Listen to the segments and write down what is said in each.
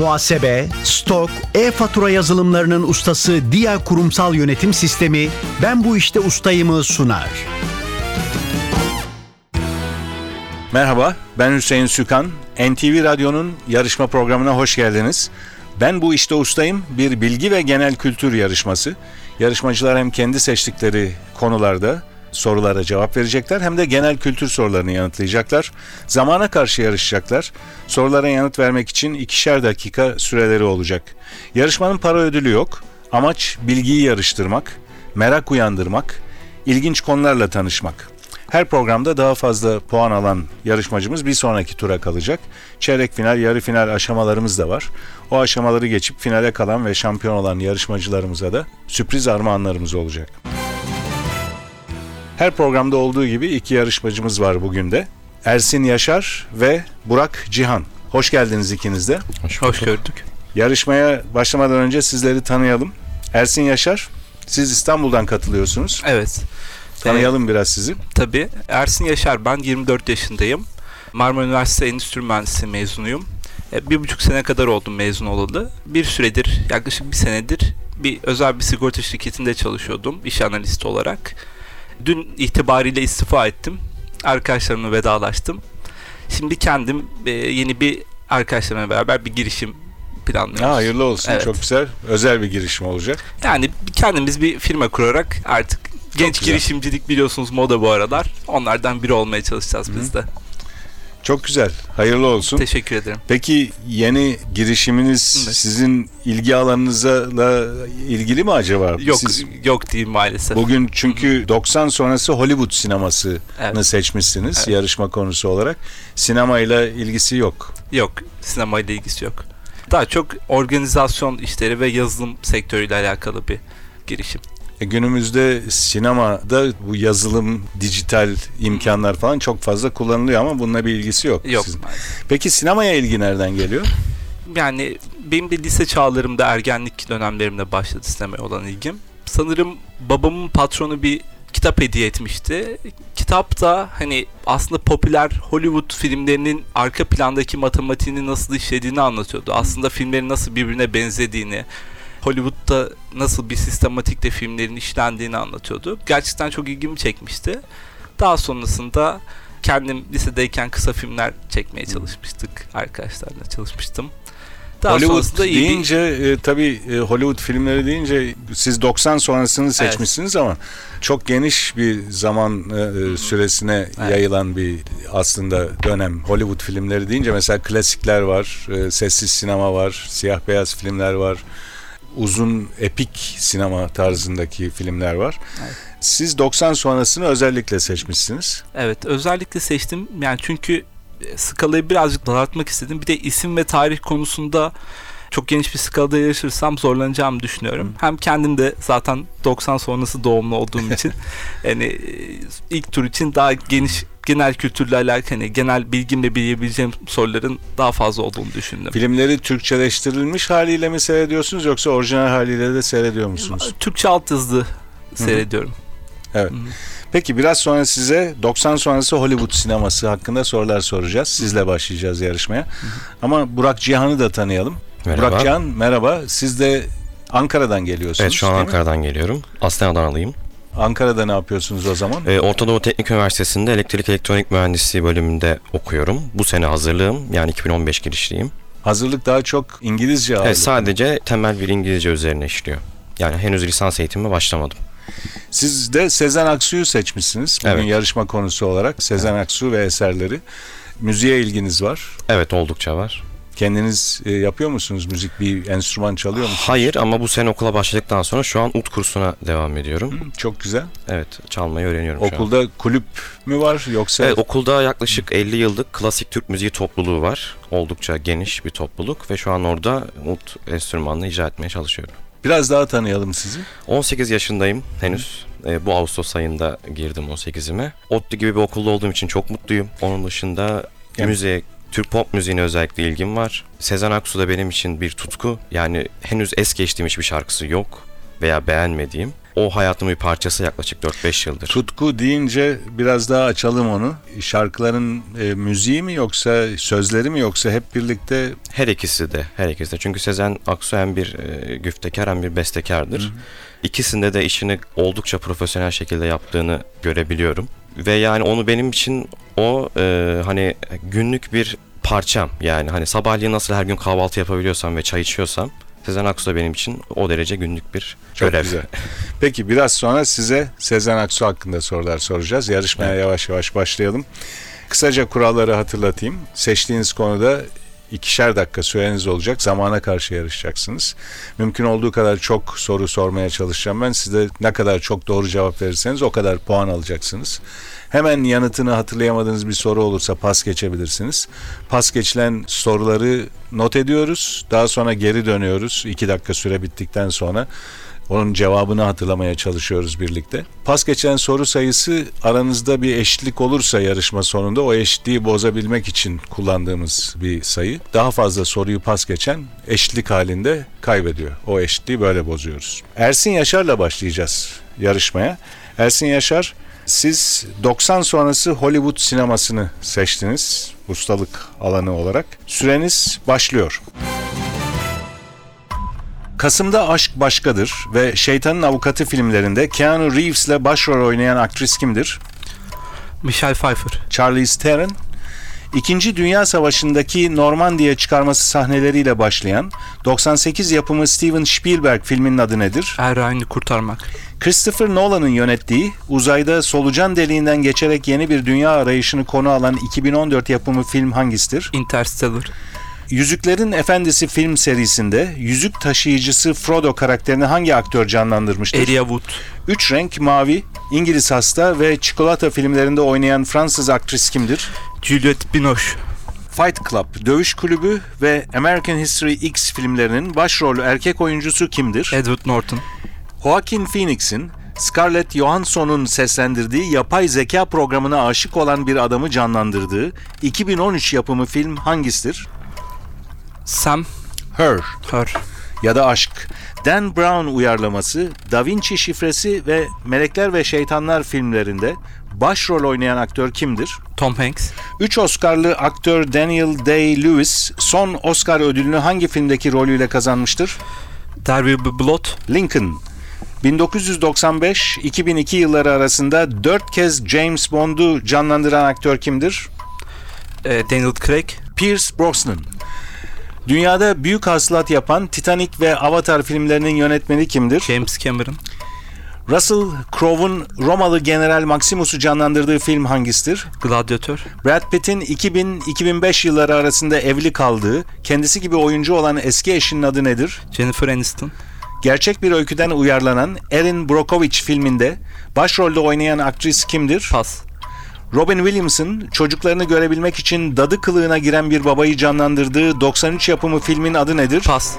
Muhasebe, stok, e-fatura yazılımlarının ustası Dia Kurumsal Yönetim Sistemi Ben Bu İşte Ustayım'ı sunar. Merhaba, ben Hüseyin Sükan. NTV Radyo'nun yarışma programına hoş geldiniz. Ben bu işte ustayım bir bilgi ve genel kültür yarışması. Yarışmacılar hem kendi seçtikleri konularda sorulara cevap verecekler hem de genel kültür sorularını yanıtlayacaklar. Zamana karşı yarışacaklar. Sorulara yanıt vermek için ikişer dakika süreleri olacak. Yarışmanın para ödülü yok. Amaç bilgiyi yarıştırmak, merak uyandırmak, ilginç konularla tanışmak. Her programda daha fazla puan alan yarışmacımız bir sonraki tura kalacak. Çeyrek final, yarı final aşamalarımız da var. O aşamaları geçip finale kalan ve şampiyon olan yarışmacılarımıza da sürpriz armağanlarımız olacak. Her programda olduğu gibi iki yarışmacımız var bugün de. Ersin Yaşar ve Burak Cihan. Hoş geldiniz ikiniz de. Hoş gördük. Yarışmaya başlamadan önce sizleri tanıyalım. Ersin Yaşar, siz İstanbul'dan katılıyorsunuz. Evet. Tanıyalım biraz sizi. Tabii. Ersin Yaşar ben 24 yaşındayım. Marmara Üniversitesi Endüstri Mühendisliği mezunuyum. E, Bir buçuk sene kadar oldum mezun olalı. Bir süredir, yaklaşık bir senedir bir özel bir sigorta şirketinde çalışıyordum iş analisti olarak. Dün itibariyle istifa ettim. Arkadaşlarımla vedalaştım. Şimdi kendim e, yeni bir arkadaşlarımla beraber bir girişim planlıyoruz. Ha, hayırlı olsun. Evet. Çok güzel. Özel bir girişim olacak. Yani kendimiz bir firma kurarak artık genç güzel. girişimcilik biliyorsunuz moda bu aralar. Onlardan biri olmaya çalışacağız biz de. Çok güzel. Hayırlı olsun. Teşekkür ederim. Peki yeni girişiminiz Evet. sizin ilgi alanınızla ilgili mi acaba? Yok Siz yok değil maalesef. bugün çünkü 90 sonrası Hollywood sinemasını Evet. seçmişsiniz Evet. yarışma konusu olarak. Sinemayla ilgisi yok. Yok sinemayla ilgisi yok. Daha çok organizasyon işleri ve yazılım sektörüyle alakalı bir girişim. E, günümüzde sinemada bu yazılım, dijital imkanlar falan çok fazla kullanılıyor ama bununla bir ilgisi yok. Yok sizin. Peki sinemaya ilgi nereden geliyor? Yani benim de lise çağlarımda ergenlik dönemlerimde başladı sinemaya olan ilgim. Sanırım babamın patronu bir kitap hediye etmişti. Kitap da hani aslında popüler Hollywood filmlerinin arka plandaki matematiğini nasıl işlediğini anlatıyordu. Aslında filmlerin nasıl birbirine benzediğini, Hollywood'da nasıl bir sistematikle filmlerin işlendiğini anlatıyordu. Gerçekten çok ilgimi çekmişti. Daha sonrasında kendim lisedeyken kısa filmler çekmeye çalışmıştık. Arkadaşlarla çalışmıştım. Daha Hollywood deyince e, tabii e, Hollywood filmleri deyince siz 90 sonrasını seçmişsiniz ama çok geniş bir zaman e, e, süresine Evet. yayılan bir aslında dönem. Hollywood filmleri deyince mesela klasikler var, e, sessiz sinema var, siyah beyaz filmler var. Uzun epik sinema tarzındaki filmler var. Evet. Siz 90 sonrasını özellikle seçmişsiniz. Evet özellikle seçtim yani çünkü e, skalayı birazcık daraltmak istedim. Bir de isim ve tarih konusunda çok geniş bir skalada yarışırsam zorlanacağımı düşünüyorum. Hem kendim de zaten 90 sonrası doğumlu olduğum için yani e, ilk tur için daha geniş genel kültürle alakalı hani genel bilgimle bilebileceğim soruların daha fazla olduğunu düşündüm. Filmleri Türkçeleştirilmiş haliyle mi seyrediyorsunuz yoksa orijinal haliyle de seyrediyor musunuz? Türkçe altyazılı seyrediyorum. Evet. Hı hı. Peki biraz sonra size 90 sonrası Hollywood sineması hakkında sorular soracağız. Sizle başlayacağız yarışmaya. Ama Burak Cihan'ı da tanıyalım. Merhaba. Burak Cihan merhaba. Siz de Ankara'dan geliyorsunuz. Evet şu an mi? Ankara'dan geliyorum. Aslen Adanalıyım. Ankara'da ne yapıyorsunuz o zaman? Ee, Orta Doğu Teknik Üniversitesi'nde elektrik elektronik mühendisliği bölümünde okuyorum. Bu sene hazırlığım yani 2015 girişliyim. Hazırlık daha çok İngilizce ağırlıklı. Evet, sadece temel bir İngilizce üzerine işliyor. Yani henüz lisans eğitimime başlamadım. Siz de Sezen Aksu'yu seçmişsiniz. Bugün Evet. yarışma konusu olarak Sezen Aksu ve eserleri. Müziğe ilginiz var. Evet oldukça var. Kendiniz e, yapıyor musunuz müzik? Bir enstrüman çalıyor musunuz? Hayır ama bu sene okula başladıktan sonra şu an ut kursuna devam ediyorum. Hı, Çok güzel. Evet çalmayı öğreniyorum şu an. Okulda kulüp mü var yoksa Evet okulda yaklaşık 50 yıllık klasik Türk müziği topluluğu var. Oldukça geniş bir topluluk ve şu an orada ut enstrümanını icra etmeye çalışıyorum. biraz daha tanıyalım sizi? 18 yaşındayım henüz. Ee, bu Ağustos ayında girdim 18'ime. ODTÜ gibi bir okulda olduğum için çok mutluyum. Onun dışında Yani- müziğe, Türk pop müziğine özellikle ilgim var. Sezen Aksu da benim için bir tutku. Yani henüz es geçtiğim hiçbir şarkısı yok veya beğenmediğim. o hayatımın bir parçası yaklaşık 4-5 yıldır. Tutku deyince biraz daha açalım onu. Şarkıların e, müziği mi yoksa sözleri mi yoksa hep birlikte Her ikisi de, her ikisi de. Çünkü Sezen Aksu hem bir e, güftekar hem bir bestekardır. İkisinde de işini oldukça profesyonel şekilde yaptığını görebiliyorum. Ve yani onu benim için o e, hani günlük bir parçam. Yani hani sabahleyin nasıl her gün kahvaltı yapabiliyorsam ve çay içiyorsam Sezen Aksu da benim için o derece günlük bir Çok görev. güzel. Peki biraz sonra size Sezen Aksu hakkında sorular soracağız. Yarışmaya yavaş yavaş başlayalım. Kısaca kuralları hatırlatayım. Seçtiğiniz konuda ikişer dakika süreniz olacak. Zamana karşı yarışacaksınız. Mümkün olduğu kadar çok soru sormaya çalışacağım ben. Siz de ne kadar çok doğru cevap verirseniz o kadar puan alacaksınız. Hemen yanıtını hatırlayamadığınız bir soru olursa pas geçebilirsiniz. Pas geçilen soruları not ediyoruz. Daha sonra geri dönüyoruz. İki dakika süre bittikten sonra onun cevabını hatırlamaya çalışıyoruz birlikte. Pas geçen soru sayısı aranızda bir eşitlik olursa yarışma sonunda o eşitliği bozabilmek için kullandığımız bir sayı. Daha fazla soruyu pas geçen eşitlik halinde kaybediyor. O eşitliği böyle bozuyoruz. Ersin Yaşar'la başlayacağız yarışmaya. Ersin Yaşar siz 90 sonrası Hollywood sinemasını seçtiniz ustalık alanı olarak. Süreniz başlıyor. Kasım'da Aşk Başkadır ve Şeytanın Avukatı filmlerinde Keanu Reeves ile başrol oynayan aktris kimdir? Michelle Pfeiffer. Charlize Theron. İkinci Dünya Savaşı'ndaki Normandiya çıkarması sahneleriyle başlayan 98 yapımı Steven Spielberg filminin adı nedir? Errani kurtarmak. Christopher Nolan'ın yönettiği, uzayda solucan deliğinden geçerek yeni bir dünya arayışını konu alan 2014 yapımı film hangisidir? Interstellar. Yüzüklerin Efendisi film serisinde yüzük taşıyıcısı Frodo karakterini hangi aktör canlandırmıştır? Elijah Wood. Üç renk mavi, İngiliz hasta ve çikolata filmlerinde oynayan Fransız aktris kimdir? Juliette Binoche. Fight Club, Dövüş Kulübü ve American History X filmlerinin başrol erkek oyuncusu kimdir? Edward Norton. Joaquin Phoenix'in Scarlett Johansson'un seslendirdiği yapay zeka programına aşık olan bir adamı canlandırdığı 2013 yapımı film hangisidir? Sam. Her Her. ya da Aşk. Dan Brown uyarlaması, Da Vinci Şifresi ve Melekler ve Şeytanlar filmlerinde başrol oynayan aktör kimdir? Tom Hanks. 3 Oscar'lı aktör Daniel Day-Lewis son Oscar ödülünü hangi filmdeki rolüyle kazanmıştır? There Will Be Blood. Lincoln. 1995-2002 yılları arasında 4 kez James Bond'u canlandıran aktör kimdir? e, Daniel Craig. Pierce Brosnan. Dünyada büyük hasılat yapan Titanic ve Avatar filmlerinin yönetmeni kimdir? James Cameron. Russell Crowe'un Romalı General Maximus'u canlandırdığı film hangisidir? Gladyatör. Brad Pitt'in 2000-2005 yılları arasında evli kaldığı, kendisi gibi oyuncu olan eski eşinin adı nedir? Jennifer Aniston. Gerçek bir öyküden uyarlanan Erin Brockovich filminde başrolde oynayan aktris kimdir? Pas. Robin Williams'ın çocuklarını görebilmek için dadı kılığına giren bir babayı canlandırdığı 93 yapımı filmin adı nedir? Pas.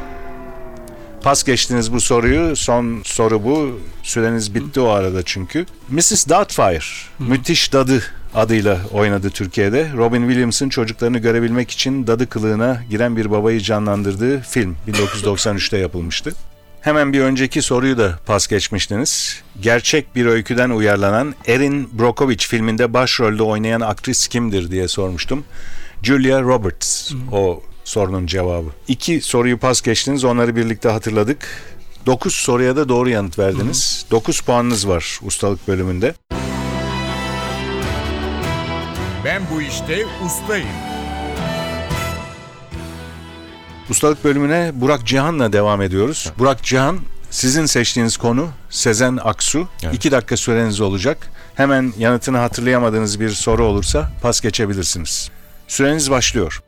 Pas geçtiniz bu soruyu. Son soru bu. Süreniz bitti o arada çünkü. Mrs. Doubtfire, Müthiş Dadı adıyla oynadı Türkiye'de. Robin Williams'ın çocuklarını görebilmek için dadı kılığına giren bir babayı canlandırdığı film 1993'te yapılmıştı. Hemen bir önceki soruyu da pas geçmiştiniz. Gerçek bir öyküden uyarlanan Erin Brockovich filminde başrolde oynayan aktris kimdir diye sormuştum. Julia Roberts o sorunun cevabı. İki soruyu pas geçtiniz onları birlikte hatırladık. 9 soruya da doğru yanıt verdiniz. 9 puanınız var ustalık bölümünde. Ben bu işte ustayım. Ustalık bölümüne Burak Cihan'la devam ediyoruz. Burak Cihan sizin seçtiğiniz konu Sezen Aksu. Evet. 2 dakika süreniz olacak. Hemen yanıtını hatırlayamadığınız bir soru olursa pas geçebilirsiniz. Süreniz başlıyor.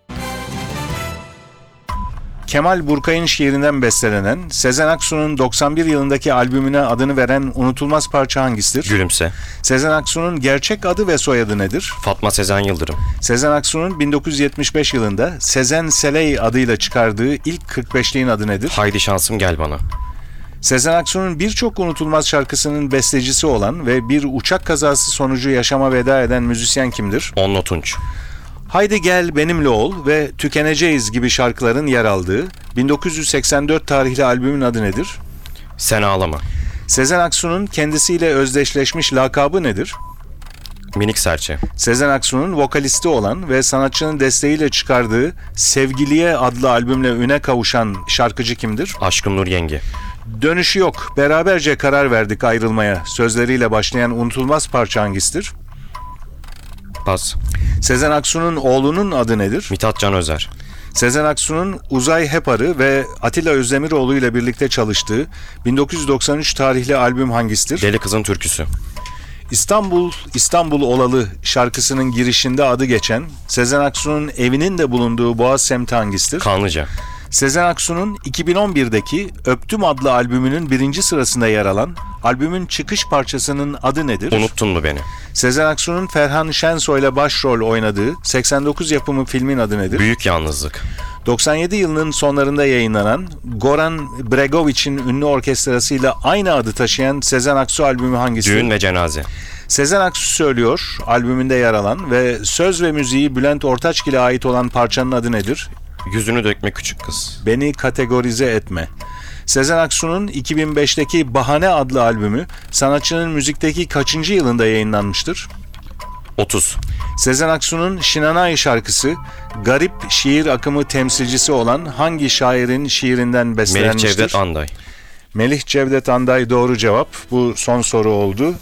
Kemal Burkay'ın şiirinden bestelenen Sezen Aksu'nun 91 yılındaki albümüne adını veren unutulmaz parça hangisidir? Gülümse. Sezen Aksu'nun gerçek adı ve soyadı nedir? Fatma Sezen Yıldırım. Sezen Aksu'nun 1975 yılında Sezen Seley adıyla çıkardığı ilk 45'liğin adı nedir? Haydi şansım gel bana. Sezen Aksu'nun birçok unutulmaz şarkısının bestecisi olan ve bir uçak kazası sonucu yaşama veda eden müzisyen kimdir? Onno Tunç. Haydi Gel Benimle Ol ve Tükeneceğiz gibi şarkıların yer aldığı 1984 tarihli albümün adı nedir? Sen ağlama. Sezen Aksu'nun kendisiyle özdeşleşmiş lakabı nedir? Minik serçe. Sezen Aksu'nun vokalisti olan ve sanatçının desteğiyle çıkardığı Sevgiliye adlı albümle üne kavuşan şarkıcı kimdir? Aşkım Nur Yenge. Dönüşü yok. Beraberce karar verdik ayrılmaya. Sözleriyle başlayan unutulmaz parça hangisidir? Pas. Sezen Aksu'nun oğlunun adı nedir? Mithat Can Özer. Sezen Aksu'nun Uzay Heparı ve Atilla Özdemiroğlu ile birlikte çalıştığı 1993 tarihli albüm hangisidir? Deli Kızın Türküsü. İstanbul, İstanbul Olalı şarkısının girişinde adı geçen Sezen Aksu'nun evinin de bulunduğu Boğaz semti hangisidir? Kanlıca. Sezen Aksu'nun 2011'deki Öptüm adlı albümünün birinci sırasında yer alan albümün çıkış parçasının adı nedir? Unuttun mu beni? Sezen Aksu'nun Ferhan Şensoy ile başrol oynadığı 89 yapımı filmin adı nedir? Büyük Yalnızlık. 97 yılının sonlarında yayınlanan Goran Bregovic'in ünlü orkestrasıyla aynı adı taşıyan Sezen Aksu albümü hangisidir? Düğün ve Cenaze. Sezen Aksu söylüyor albümünde yer alan ve söz ve müziği Bülent Ortaçgil'e ait olan parçanın adı nedir? Yüzünü dökme küçük kız. Beni kategorize etme. Sezen Aksu'nun 2005'teki Bahane adlı albümü sanatçının müzikteki kaçıncı yılında yayınlanmıştır? 30. Sezen Aksu'nun Şinanay şarkısı garip şiir akımı temsilcisi olan hangi şairin şiirinden Melih beslenmiştir? Cevdet Anday. Melih Cevdet Anday doğru cevap. Bu son soru oldu.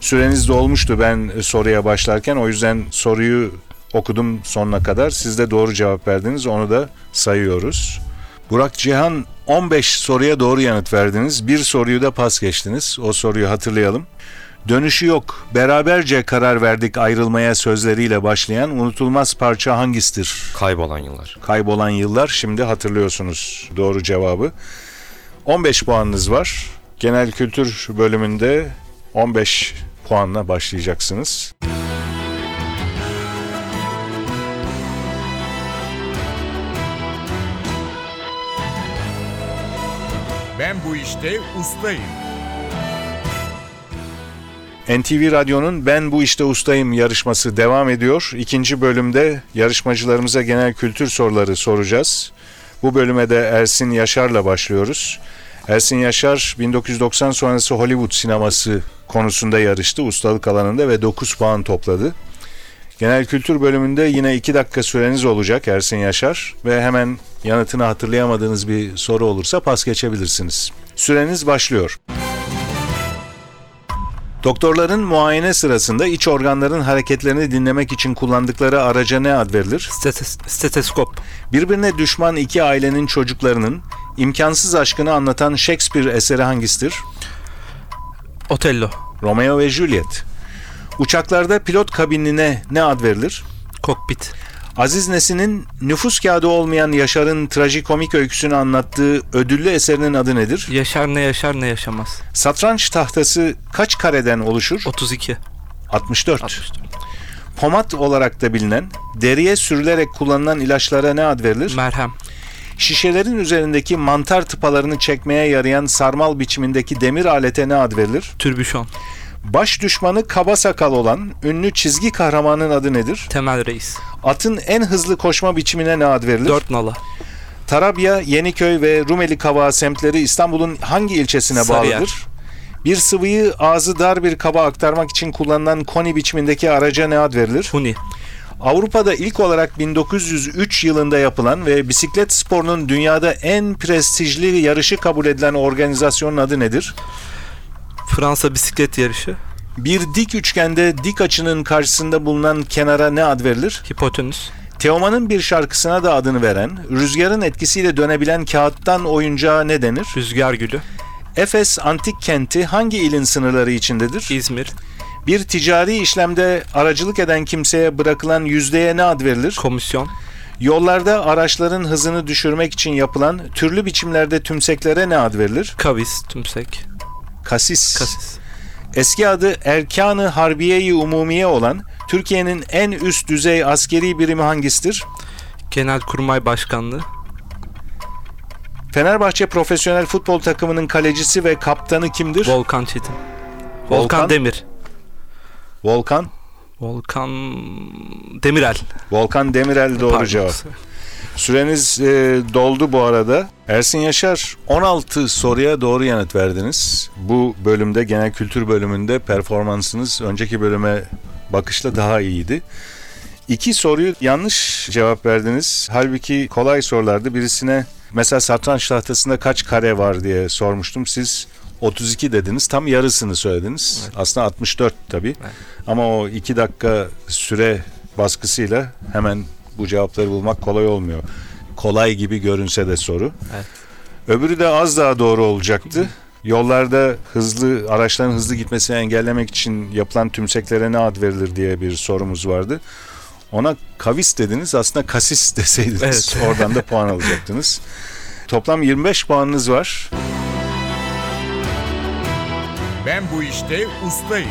Süreniz dolmuştu ben soruya başlarken. O yüzden soruyu okudum sonuna kadar. Siz de doğru cevap verdiniz. Onu da sayıyoruz. Burak Cihan 15 soruya doğru yanıt verdiniz. Bir soruyu da pas geçtiniz. O soruyu hatırlayalım. Dönüşü yok. Beraberce karar verdik ayrılmaya sözleriyle başlayan unutulmaz parça hangisidir? Kaybolan yıllar. Kaybolan yıllar şimdi hatırlıyorsunuz doğru cevabı. 15 puanınız var. Genel kültür bölümünde 15 puanla başlayacaksınız. Ben işte ustayım. NTV Radyo'nun Ben Bu İşte Ustayım yarışması devam ediyor. İkinci bölümde yarışmacılarımıza genel kültür soruları soracağız. Bu bölüme de Ersin Yaşar'la başlıyoruz. Ersin Yaşar 1990 sonrası Hollywood sineması konusunda yarıştı ustalık alanında ve 9 puan topladı. Genel kültür bölümünde yine 2 dakika süreniz olacak Ersin Yaşar ve hemen yanıtını hatırlayamadığınız bir soru olursa pas geçebilirsiniz. Süreniz başlıyor. Doktorların muayene sırasında iç organların hareketlerini dinlemek için kullandıkları araca ne ad verilir? Stetes- steteskop. Birbirine düşman iki ailenin çocuklarının imkansız aşkını anlatan Shakespeare eseri hangisidir? Otello. Romeo ve Juliet. Uçaklarda pilot kabinine ne ad verilir? Kokpit. Aziz Nesin'in nüfus kağıdı olmayan Yaşar'ın trajikomik öyküsünü anlattığı ödüllü eserinin adı nedir? Yaşar ne yaşar ne yaşamaz. Satranç tahtası kaç kareden oluşur? 32. 64. 64. Pomat olarak da bilinen, deriye sürülerek kullanılan ilaçlara ne ad verilir? Merhem. Şişelerin üzerindeki mantar tıpalarını çekmeye yarayan sarmal biçimindeki demir alete ne ad verilir? Türbüşon. Baş düşmanı kaba sakal olan ünlü çizgi kahramanın adı nedir? Temel reis. Atın en hızlı koşma biçimine ne ad verilir? Dört nala. Tarabya, Yeniköy ve Rumeli Kavağı semtleri İstanbul'un hangi ilçesine Sarıyer. bağlıdır? Bir sıvıyı ağzı dar bir kaba aktarmak için kullanılan koni biçimindeki araca ne ad verilir? Huni. Avrupa'da ilk olarak 1903 yılında yapılan ve bisiklet sporunun dünyada en prestijli yarışı kabul edilen organizasyonun adı nedir? Fransa bisiklet yarışı. Bir dik üçgende dik açının karşısında bulunan kenara ne ad verilir? Hipotenüs. Teoman'ın bir şarkısına da adını veren, rüzgarın etkisiyle dönebilen kağıttan oyuncağa ne denir? Rüzgar gülü. Efes antik kenti hangi ilin sınırları içindedir? İzmir. Bir ticari işlemde aracılık eden kimseye bırakılan yüzdeye ne ad verilir? Komisyon. Yollarda araçların hızını düşürmek için yapılan türlü biçimlerde tümseklere ne ad verilir? Kavis. Tümsek. Kasis. Kasis. Eski adı Erkanı Harbiye-i Umumiye olan Türkiye'nin en üst düzey askeri birimi hangisidir? Genelkurmay Başkanlığı. Fenerbahçe profesyonel futbol takımının kalecisi ve kaptanı kimdir? Volkan Çetin. Volkan, Volkan? Demir. Volkan. Volkan Demirel. Volkan Demirel doğru Pardon. cevap. Süreniz e, doldu bu arada. Ersin Yaşar 16 soruya doğru yanıt verdiniz. Bu bölümde genel kültür bölümünde performansınız önceki bölüme bakışla daha iyiydi. İki soruyu yanlış cevap verdiniz. Halbuki kolay sorulardı. Birisine mesela satranç tahtasında kaç kare var diye sormuştum. Siz 32 dediniz. Tam yarısını söylediniz. Aslında 64 tabii. Evet. Ama o 2 dakika süre baskısıyla hemen bu cevapları bulmak kolay olmuyor. Kolay gibi görünse de soru. Evet. Öbürü de az daha doğru olacaktı. Yollarda hızlı araçların hızlı gitmesini engellemek için yapılan tümseklere ne ad verilir diye bir sorumuz vardı. Ona kavis dediniz aslında kasis deseydiniz Evet. oradan da puan alacaktınız. Toplam 25 puanınız var. Ben bu işte ustayım.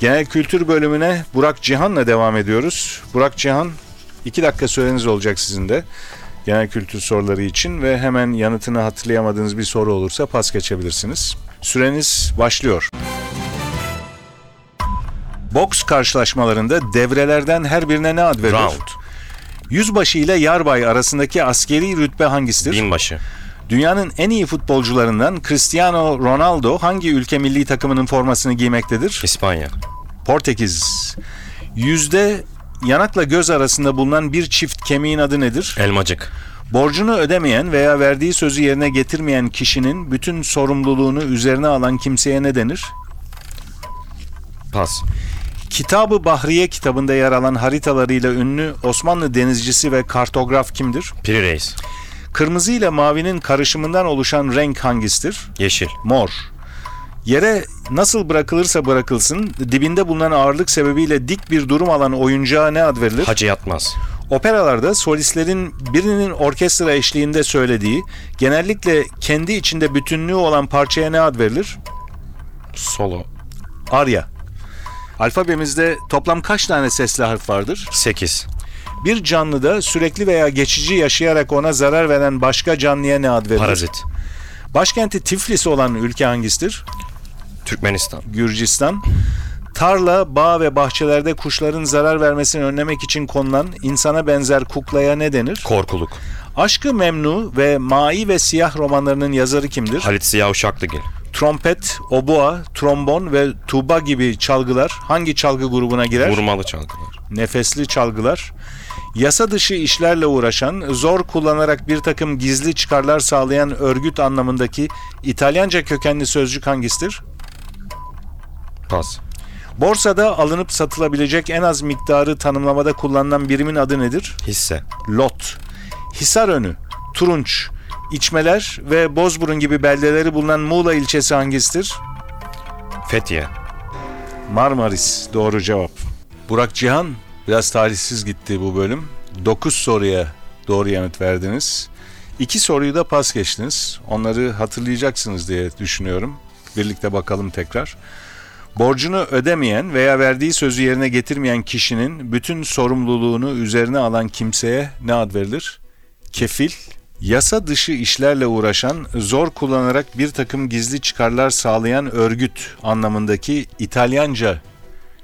Genel kültür bölümüne Burak Cihan'la devam ediyoruz. Burak Cihan 2 dakika süreniz olacak sizin de. Genel kültür soruları için ve hemen yanıtını hatırlayamadığınız bir soru olursa pas geçebilirsiniz. Süreniz başlıyor. Boks karşılaşmalarında devrelerden her birine ne ad verilir? Round. Yüzbaşı ile yarbay arasındaki askeri rütbe hangisidir? Binbaşı. Dünyanın en iyi futbolcularından Cristiano Ronaldo hangi ülke milli takımının formasını giymektedir? İspanya. Portekiz. Yüzde yanakla göz arasında bulunan bir çift kemiğin adı nedir? Elmacık. Borcunu ödemeyen veya verdiği sözü yerine getirmeyen kişinin bütün sorumluluğunu üzerine alan kimseye ne denir? Pas. Kitabı Bahriye kitabında yer alan haritalarıyla ünlü Osmanlı denizcisi ve kartograf kimdir? Piri Reis. Kırmızı ile mavinin karışımından oluşan renk hangisidir? Yeşil. Mor. Yere nasıl bırakılırsa bırakılsın dibinde bulunan ağırlık sebebiyle dik bir durum alan oyuncağa ne ad verilir? Hacı Yatmaz. Operalarda solistlerin birinin orkestra eşliğinde söylediği, genellikle kendi içinde bütünlüğü olan parçaya ne ad verilir? Solo. Arya. Alfabemizde toplam kaç tane sesli harf vardır? 8. Bir canlıda sürekli veya geçici yaşayarak ona zarar veren başka canlıya ne ad verilir? Parazit. Başkenti Tiflis olan ülke hangisidir? Türkmenistan. Gürcistan. Tarla, bağ ve bahçelerde kuşların zarar vermesini önlemek için konulan insana benzer kuklaya ne denir? Korkuluk. Aşkı Memnu ve Mai ve Siyah romanlarının yazarı kimdir? Halit Ziya Uşaklıgil. Trompet, oboa, trombon ve tuba gibi çalgılar hangi çalgı grubuna girer? Vurmalı çalgılar. Nefesli çalgılar. Yasa dışı işlerle uğraşan, zor kullanarak bir takım gizli çıkarlar sağlayan örgüt anlamındaki İtalyanca kökenli sözcük hangisidir? Pas. Borsada alınıp satılabilecek en az miktarı tanımlamada kullanılan birimin adı nedir? Hisse. Lot. Hisarönü, Turunç, İçmeler ve Bozburun gibi beldeleri bulunan Muğla ilçesi hangisidir? Fethiye. Marmaris doğru cevap. Burak Cihan biraz talihsiz gitti bu bölüm. 9 soruya doğru yanıt verdiniz. 2 soruyu da pas geçtiniz. Onları hatırlayacaksınız diye düşünüyorum. Birlikte bakalım tekrar. Borcunu ödemeyen veya verdiği sözü yerine getirmeyen kişinin bütün sorumluluğunu üzerine alan kimseye ne ad verilir? Kefil, yasa dışı işlerle uğraşan, zor kullanarak bir takım gizli çıkarlar sağlayan örgüt anlamındaki İtalyanca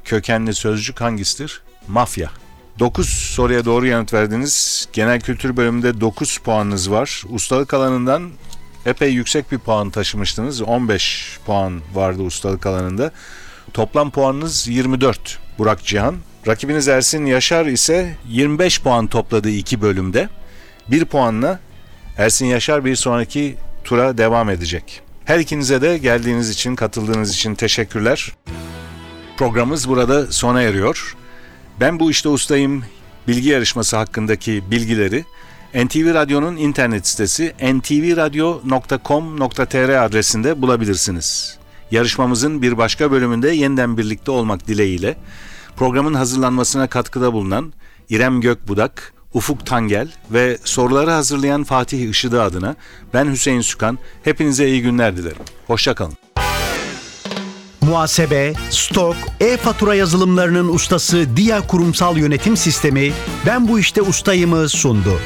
kökenli sözcük hangisidir? Mafya. 9 soruya doğru yanıt verdiniz. Genel kültür bölümünde 9 puanınız var. Ustalık alanından epey yüksek bir puan taşımıştınız. 15 puan vardı ustalık alanında. Toplam puanınız 24 Burak Cihan. Rakibiniz Ersin Yaşar ise 25 puan topladı iki bölümde. Bir puanla Ersin Yaşar bir sonraki tura devam edecek. Her ikinize de geldiğiniz için, katıldığınız için teşekkürler. Programımız burada sona eriyor. Ben bu işte ustayım bilgi yarışması hakkındaki bilgileri NTV Radyo'nun internet sitesi ntvradio.com.tr adresinde bulabilirsiniz. Yarışmamızın bir başka bölümünde yeniden birlikte olmak dileğiyle programın hazırlanmasına katkıda bulunan İrem Gökbudak, Ufuk Tangel ve soruları hazırlayan Fatih Işıdı adına ben Hüseyin Sükan. Hepinize iyi günler dilerim. Hoşçakalın. Muhasebe, stok, e-fatura yazılımlarının ustası Dia Kurumsal Yönetim Sistemi Ben Bu İşte Ustayım'ı sundu.